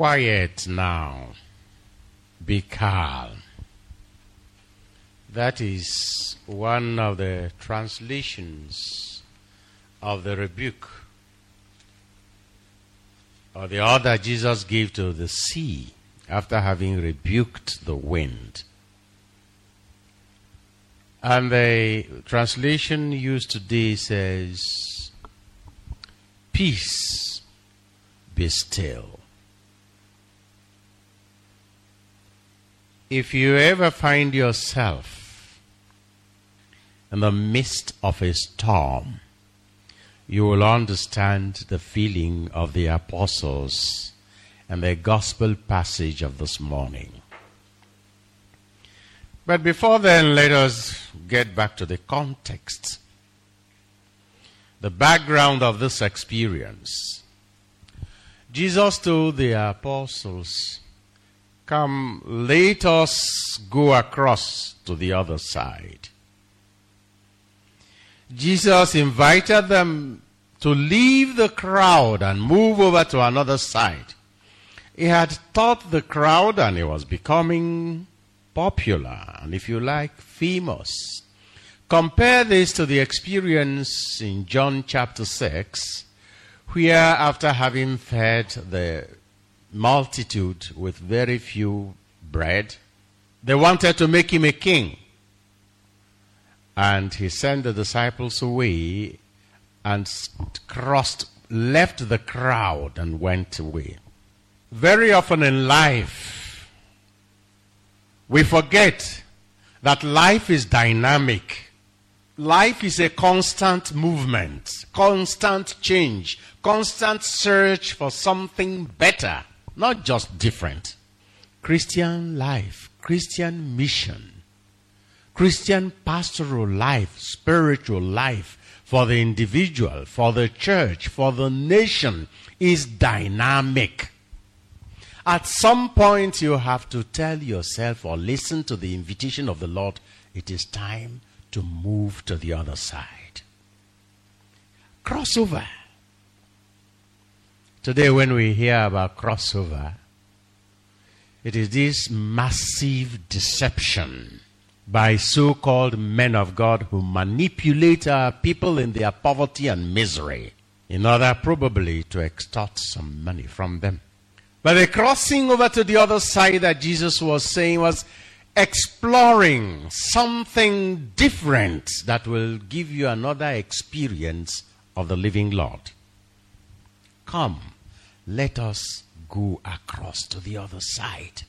quiet now. Be calm. That is one of the translations of the rebuke or the order Jesus gave to the sea after having rebuked the wind. And the translation used today says, Peace, be still. If you ever find yourself in the midst of a storm, you will understand the feeling of the apostles and the gospel passage of this morning. But before then, let us get back to the context, the background of this experience. Jesus told the apostles, Come, let us go across to the other side. Jesus invited them to leave the crowd and move over to another side. He had taught the crowd and he was becoming popular and, if you like, famous. Compare this to the experience in John chapter 6, where after having fed the multitude with very few bread. They wanted to make him a king. And he sent the disciples away and crossed, left the crowd and went away. Very often in life, we forget that life is dynamic. Life is a constant movement, constant change, constant search for something better. Not just different. Christian life, Christian mission, Christian pastoral life, spiritual life for the individual, for the church, for the nation is dynamic. At some point, you have to tell yourself or listen to the invitation of the Lord it is time to move to the other side. Crossover. Today, when we hear about crossover, it is this massive deception by so called men of God who manipulate our people in their poverty and misery in order probably to extort some money from them. But the crossing over to the other side that Jesus was saying was exploring something different that will give you another experience of the living Lord. Come, let us go across to the other side.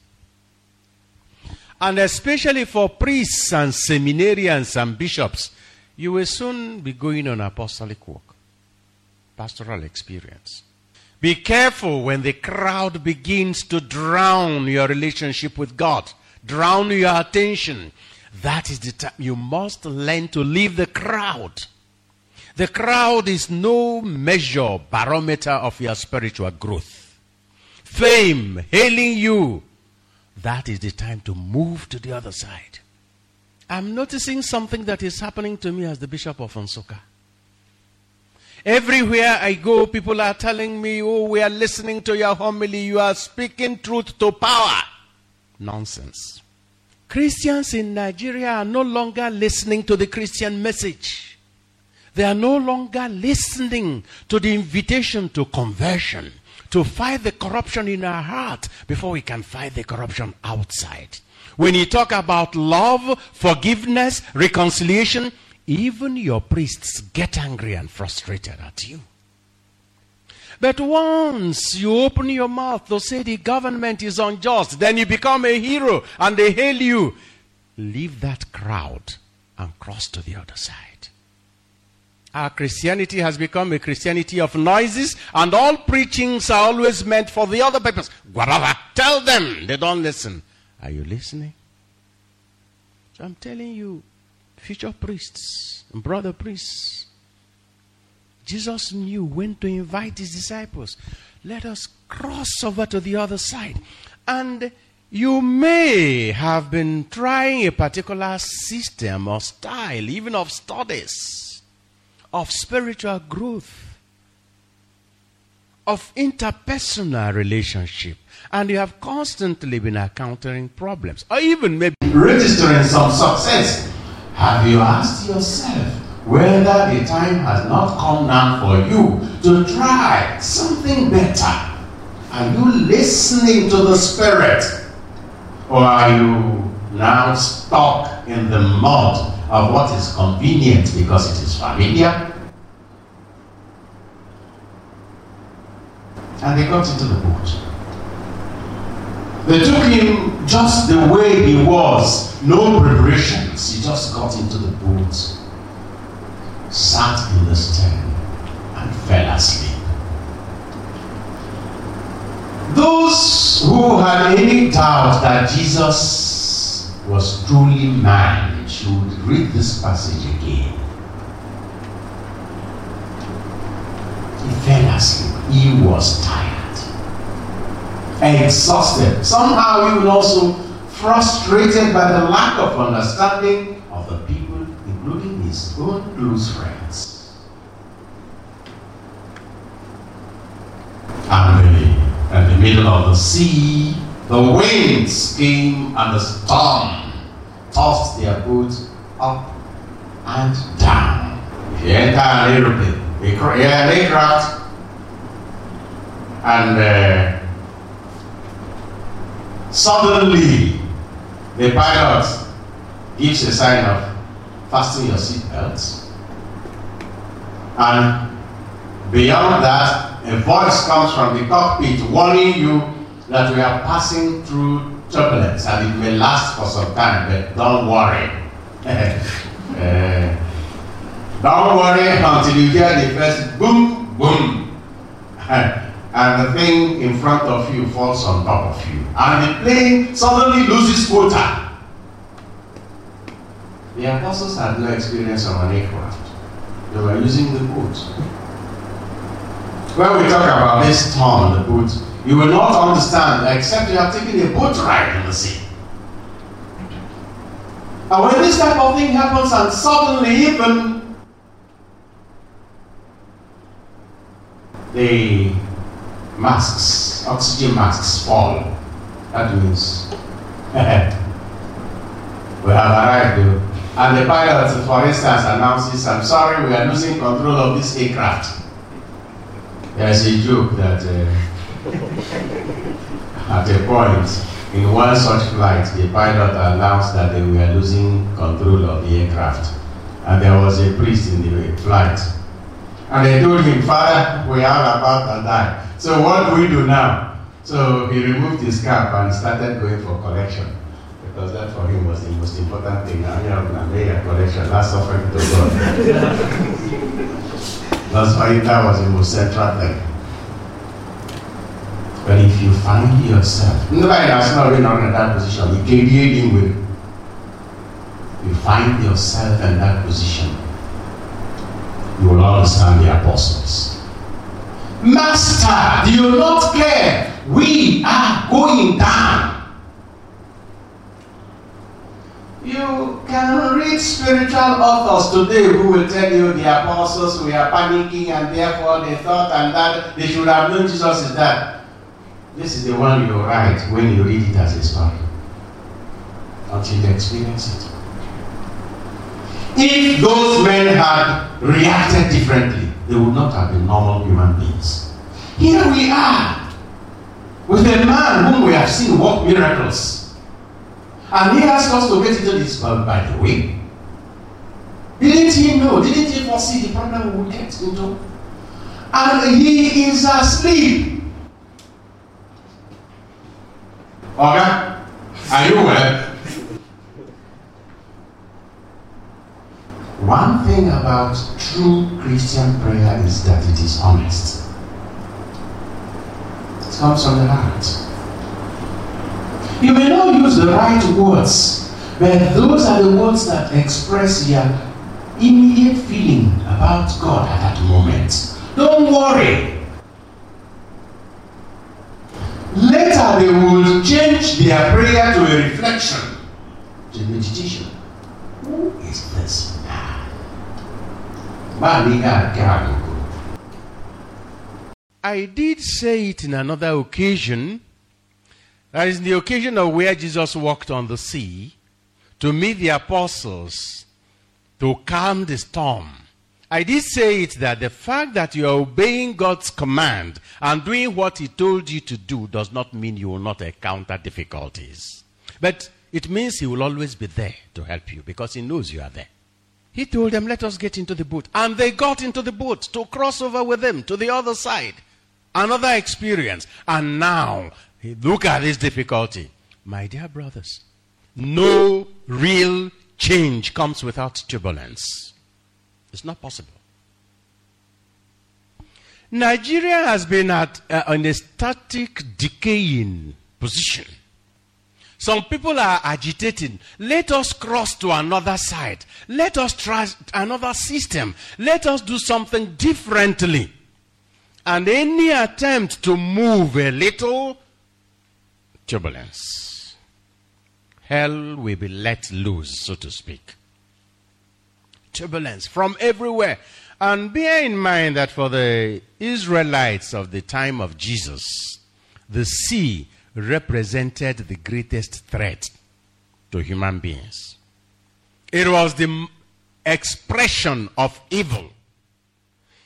And especially for priests and seminarians and bishops, you will soon be going on apostolic work, pastoral experience. Be careful when the crowd begins to drown your relationship with God, drown your attention. That is the time you must learn to leave the crowd the crowd is no measure, barometer of your spiritual growth. Fame, hailing you, that is the time to move to the other side. I'm noticing something that is happening to me as the Bishop of Nsukka. Everywhere I go, people are telling me, oh, we are listening to your homily. You are speaking truth to power. Nonsense. Christians in Nigeria are no longer listening to the Christian message. They are no longer listening to the invitation to conversion, to fight the corruption in our heart before we can fight the corruption outside. When you talk about love, forgiveness, reconciliation, even your priests get angry and frustrated at you. But once you open your mouth to say the government is unjust, then you become a hero and they hail you. Leave that crowd and cross to the other side. Our Christianity has become a Christianity of noises, and all preachings are always meant for the other purpose. Whatever, tell them. They don't listen. Are you listening? So I'm telling you, future priests and brother priests, Jesus knew when to invite his disciples. Let us cross over to the other side. And you may have been trying a particular system or style, even of studies of spiritual growth. of interpersonal relationship and you have constantly been encountering problems or even maybe registering some success, have you asked yourself whether the time has not come now for you to try something better? Are you listening to the Spirit? Or are you now stuck in the mud of what is convenient because it is familiar? And they got into the boat. They took him just the way he was, no preparations. He just got into the boat, sat in the stern, and fell asleep. Those who had any doubt that Jesus was truly man should read this passage again. He fell asleep. He was tired, exhausted, somehow even also frustrated by the lack of understanding of the people, including his own close friends. And in the middle of the sea, the winds came and the storm tossed their boat up and down. If you enter an aeroplane, an aircraft, and uh, suddenly the pilot gives a sign of fasten your seatbelts and beyond that a voice comes from the cockpit warning you that we are passing through turbulence and it may last for some time but don't worry uh, don't worry until you hear the first boom boom and the thing in front of you falls on top of you. And the plane suddenly loses quota. The apostles had no experience on an aircraft. They were using the boat. When we talk about this storm, the boat, you will not understand except you have taken a boat ride in the sea. And when this type of thing happens and suddenly even the masks, oxygen masks fall. That means we have arrived. And the pilot, for instance, announces, I'm sorry, we are losing control of this aircraft. There's a joke that uh, at a point in one such flight, the pilot announced that they were losing control of the aircraft. And there was a priest in the flight. And they told him, Father, we are about to die. So what do we do now? So he removed his cap and started going for collection. Because that for him was the most important thing. Know, made a collection, last offering to God. That's why that was the most central thing. But if you find yourself, nobody has not in that position, you can dealing with. You find yourself in that position, you will understand the apostles. Master, do you not care? We are going down. You can read spiritual authors today who will tell you the apostles we are panicking and therefore they thought and that they should have known Jesus is that. This is the one you write when you read it as a story. Until you experience it. If those men had reacted differently, they would not have been normal human beings. Here we are with a man whom we have seen work miracles. And he asked us to get into this, but by the way, didn't he know? Didn't he foresee the problem we would get into? And he is asleep. Okay? Are you well? One thing about true Christian prayer is that it is honest. It comes from the heart. You may not use the right words, but those are the words that express your immediate feeling about God at that moment. Don't worry. They will change their prayer to a reflection, to meditation. Who is this man? I did say it in another occasion. That is the occasion of where Jesus walked on the sea to meet the apostles to calm the storm. I did say it that the fact that you are obeying God's command and doing what He told you to do does not mean you will not encounter difficulties. But it means He will always be there to help you because He knows you are there. He told them, Let us get into the boat. And they got into the boat to cross over with him to the other side. Another experience. And now, look at this difficulty. My dear brothers, no real change comes without turbulence. It's not possible. Nigeria has been at uh, in a static, decaying position. Some people are agitating. Let us cross to another side. Let us try another system. Let us do something differently. And any attempt to move a little, turbulence. Hell will be let loose, so to speak. Turbulence from everywhere. And bear in mind that for the Israelites of the time of Jesus, the sea represented the greatest threat to human beings. It was the expression of evil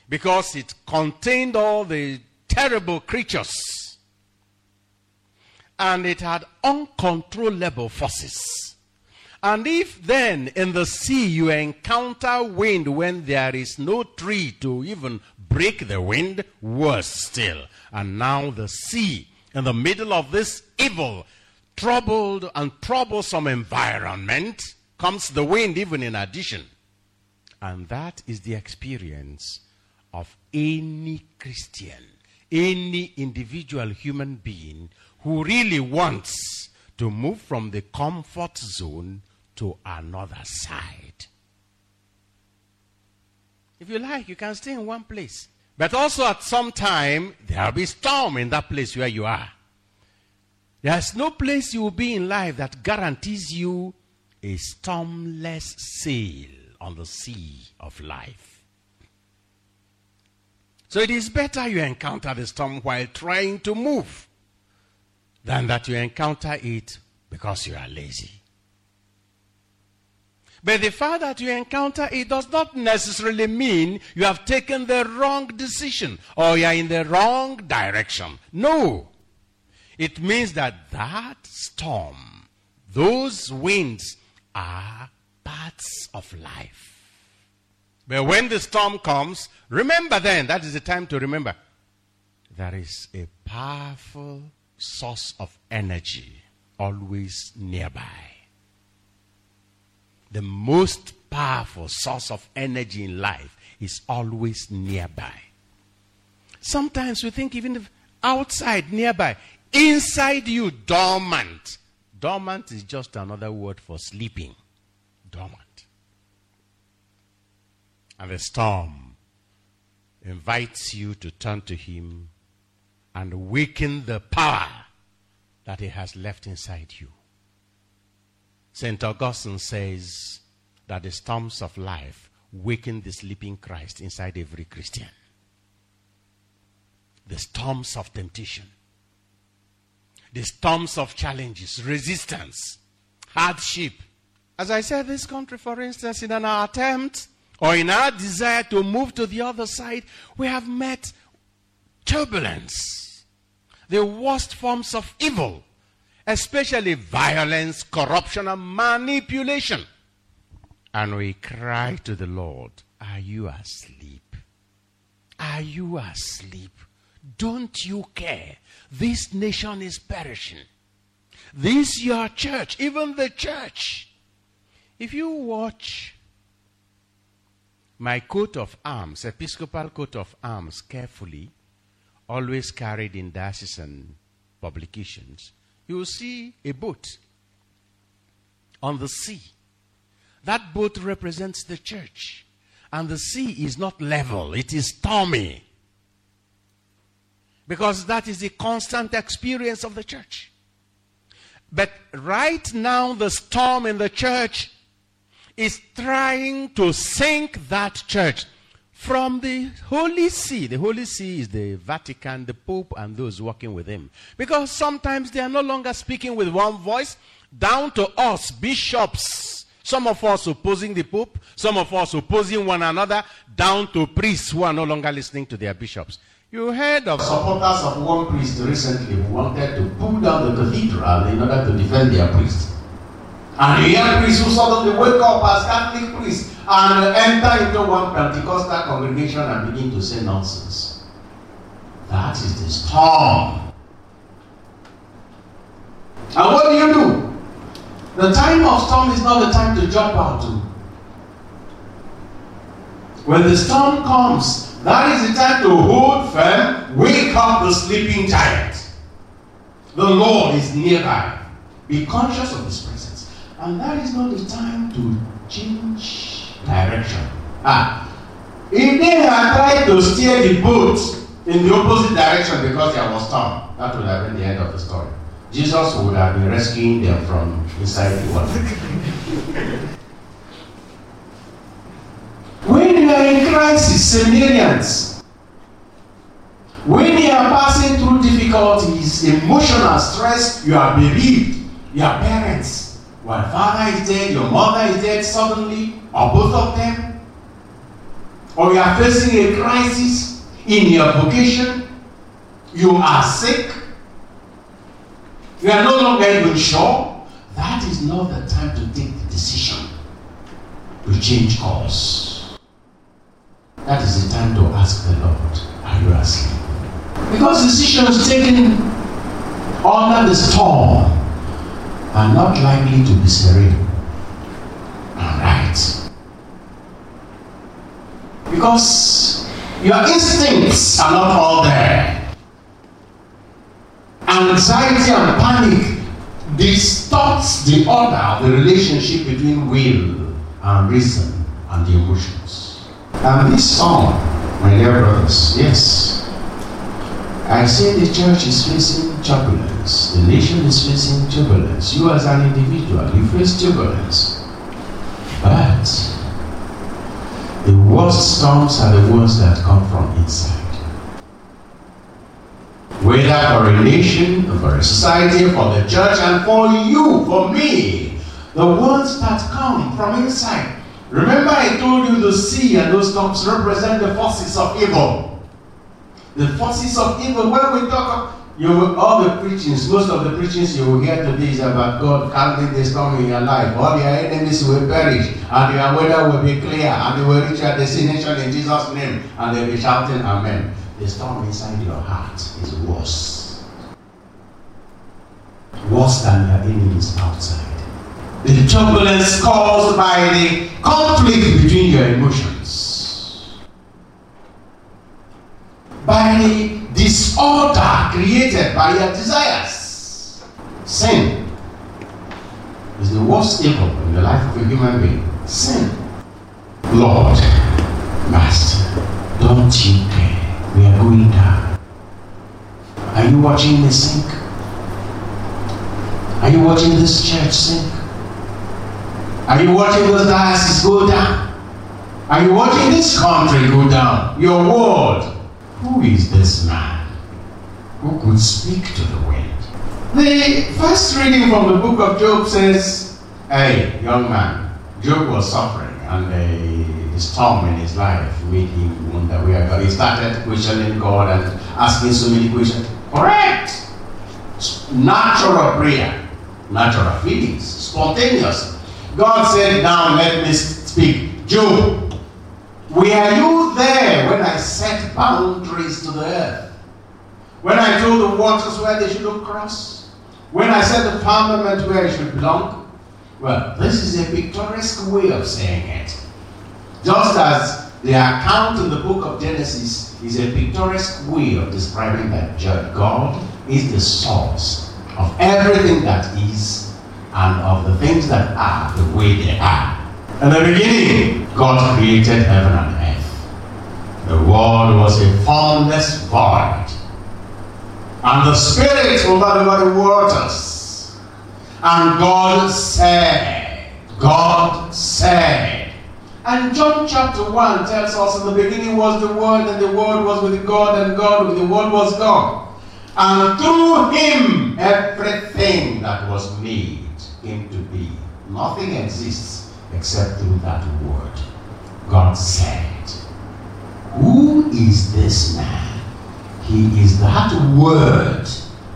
because it contained all the terrible creatures and it had uncontrollable forces. And if then in the sea you encounter wind when there is no tree to even break the wind, worse still. And now the sea, in the middle of this evil, troubled and troublesome environment, comes the wind even in addition. And that is the experience of any Christian, any individual human being who really wants to move from the comfort zone to another side. If you like, you can stay in one place. But also at some time, there will be storm in that place where you are. There's no place you will be in life that guarantees you a stormless sail on the sea of life. So it is better you encounter the storm while trying to move than that you encounter it because you are lazy. But the fact that you encounter it does not necessarily mean you have taken the wrong decision or you are in the wrong direction. No. It means that that storm, those winds are parts of life. But when the storm comes, remember then, that is the time to remember. There is a powerful source of energy always nearby. The most powerful source of energy in life is always nearby. Sometimes we think even outside, nearby, inside you, dormant. Dormant is just another word for sleeping. Dormant. And the storm invites you to turn to Him and waken the power that He has left inside you. St. Augustine says that the storms of life waken the sleeping Christ inside every Christian. The storms of temptation, the storms of challenges, resistance, hardship. As I said, this country, for instance, in our attempt or in our desire to move to the other side, we have met turbulence, the worst forms of evil, especially violence, corruption, and manipulation. And we cry to the Lord, Are you asleep? Are you asleep? Don't you care? This nation is perishing. This your church, even the church. If you watch my coat of arms, episcopal coat of arms, carefully, always carried in diocesan publications, you will see a boat on the sea. That boat represents the church. And the sea is not level, it is stormy. Because that is the constant experience of the church. But right now, the storm in the church is trying to sink that church from the Holy See. The Holy See is the Vatican, the Pope, and those working with him. Because sometimes they are no longer speaking with one voice, down to us, bishops. Some of us opposing the Pope, some of us opposing one another, down to priests who are no longer listening to their bishops. You heard of supporters of one priest recently who wanted to pull down the cathedral in order to defend their priest. And the young priest who suddenly wake up as Catholic priest and enter into one Pentecostal congregation and begin to say nonsense. That is the storm. And what do you do? The time of storm is not the time to jump out to. When the storm comes, that is the time to hold firm, wake up the sleeping giant. The Lord is nearby. Be conscious of His presence. And that is not the time to direction. Ah, if they had tried to steer the boat in the opposite direction because there was storm, that would have been the end of the story. Jesus would have been rescuing them from inside the water. when you are in crisis, Samaritans, when you are passing through difficulties, emotional stress, you are bereaved, your parents, your father is dead, your mother is dead suddenly, or both of them, or you are facing a crisis in your vocation, you are sick, you are no longer even sure, that is not the time to take the decision to change course. That is the time to ask the Lord, are you asleep? Because decisions taken under the storm are not likely to be serene and right. Because your instincts are not all there. Anxiety and panic distorts the order of the relationship between will and reason and the emotions. And this song, my dear brothers, yes, I say the church is facing turbulence, the nation is facing turbulence. You, as an individual, you face turbulence. But the worst storms are the ones that come from inside. Whether for a nation, for a society, for the church, and for you, for me, the ones that come from inside. Remember, I told you the sea and those storms represent the forces of evil. The forces of evil. When we talk you will, all the preachings, most of the preachings you will hear today is about God calming the storm in your life. All your enemies will perish, and your weather will be clear, and you will reach your destination in Jesus' name, and they'll be shouting Amen. The storm inside your heart is worse. Worse than your enemies outside. The turbulence caused by the conflict between your emotions. By the disorder created by your desires. Sin is the worst evil in the life of a human being. Sin. Lord, Master, don't you care? We are going down. Are you watching me sink? Are you watching this church sink? Are you watching this diocese go down? Are you watching this country go down? Your world. Who is this man who could speak to the wind? The first reading from the book of Job says, Hey, young man, Job was suffering and uh, a storm in his life made him wonder where God. He started questioning God and asking so many questions. Correct! Natural prayer, natural feelings, spontaneous. God said, Now let me speak. Job, were you there when I set boundaries to the earth? When I told the waters where they should cross? When I said the firmament where it should belong? Well, this is a picturesque way of saying it. Just as the account in the book of Genesis is a picturesque way of describing that God is the source of everything that is and of the things that are the way they are. In the beginning, God created heaven and earth. The world was a formless void. And the Spirit over the waters. And God said, God said, And John chapter 1 tells us in the beginning was the Word, and the Word was with God, and God with the Word was God. And through Him, everything that was made came to be. Nothing exists except through that Word. God said, Who is this man? He is that Word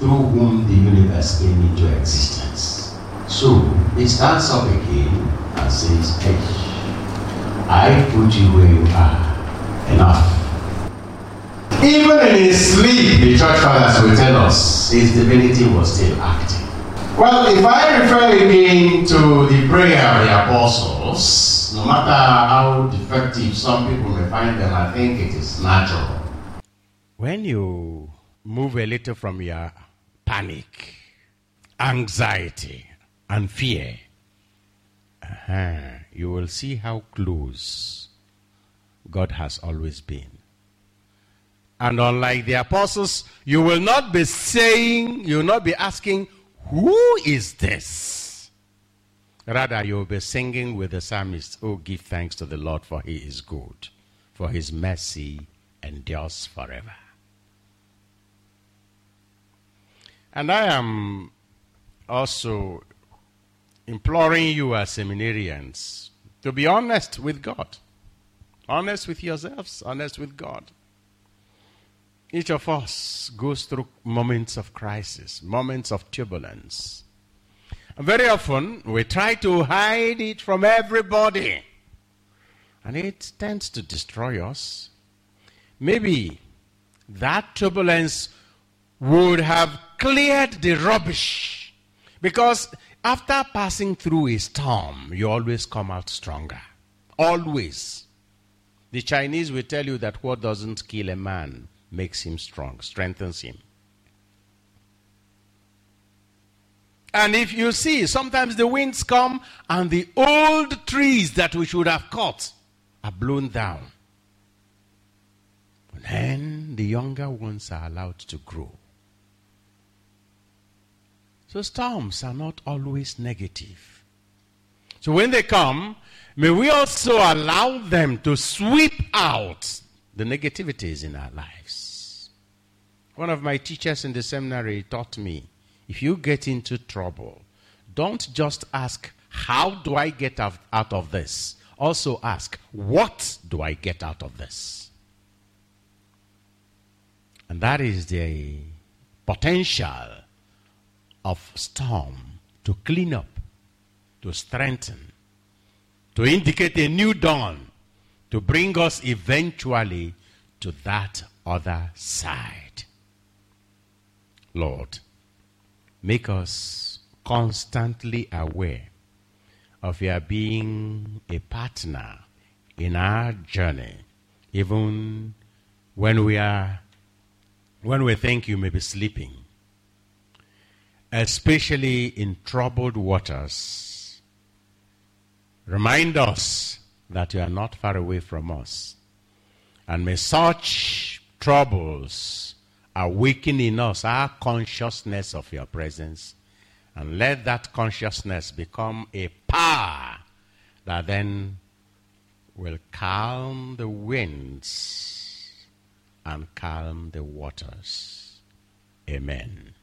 through whom the universe came into existence. So he stands up again and says, Hey, I put you where you are. Enough. Even in his sleep, the church fathers will tell us his divinity was still active. Well, if I refer again to the prayer of the apostles, no matter how defective some people may find them, I think it is natural. When you move a little from your panic, anxiety, and fear, uh-huh, you will see how close God has always been. And unlike the apostles, you will not be saying, you will not be asking, Who is this? Rather, you will be singing with the psalmist, Oh, give thanks to the Lord, for he is good, for his mercy endures forever. And I am also imploring you as seminarians to be honest with God, honest with yourselves, honest with God. Each of us goes through moments of crisis, moments of turbulence. And very often we try to hide it from everybody. And it tends to destroy us. Maybe that turbulence would have cleared the rubbish. Because after passing through a storm, you always come out stronger. Always. The Chinese will tell you that what doesn't kill a man makes him strong, strengthens him. And if you see, sometimes the winds come and the old trees that we should have cut are blown down. Then the younger ones are allowed to grow. So storms are not always negative. So when they come, may we also allow them to sweep out the negativities in our lives. One of my teachers in the seminary taught me if you get into trouble, don't just ask, How do I get out, of this? Also ask, What do I get out of this? And that is the potential of storm to clean up, to strengthen, to indicate a new dawn, to bring us eventually to that other side. Lord, make us constantly aware of your being a partner in our journey, even when we are when we think you may be sleeping especially in troubled waters. Remind us that you are not far away from us. And may such troubles awaken in us our consciousness of your presence. And let that consciousness become a power that then will calm the winds and calm the waters. Amen.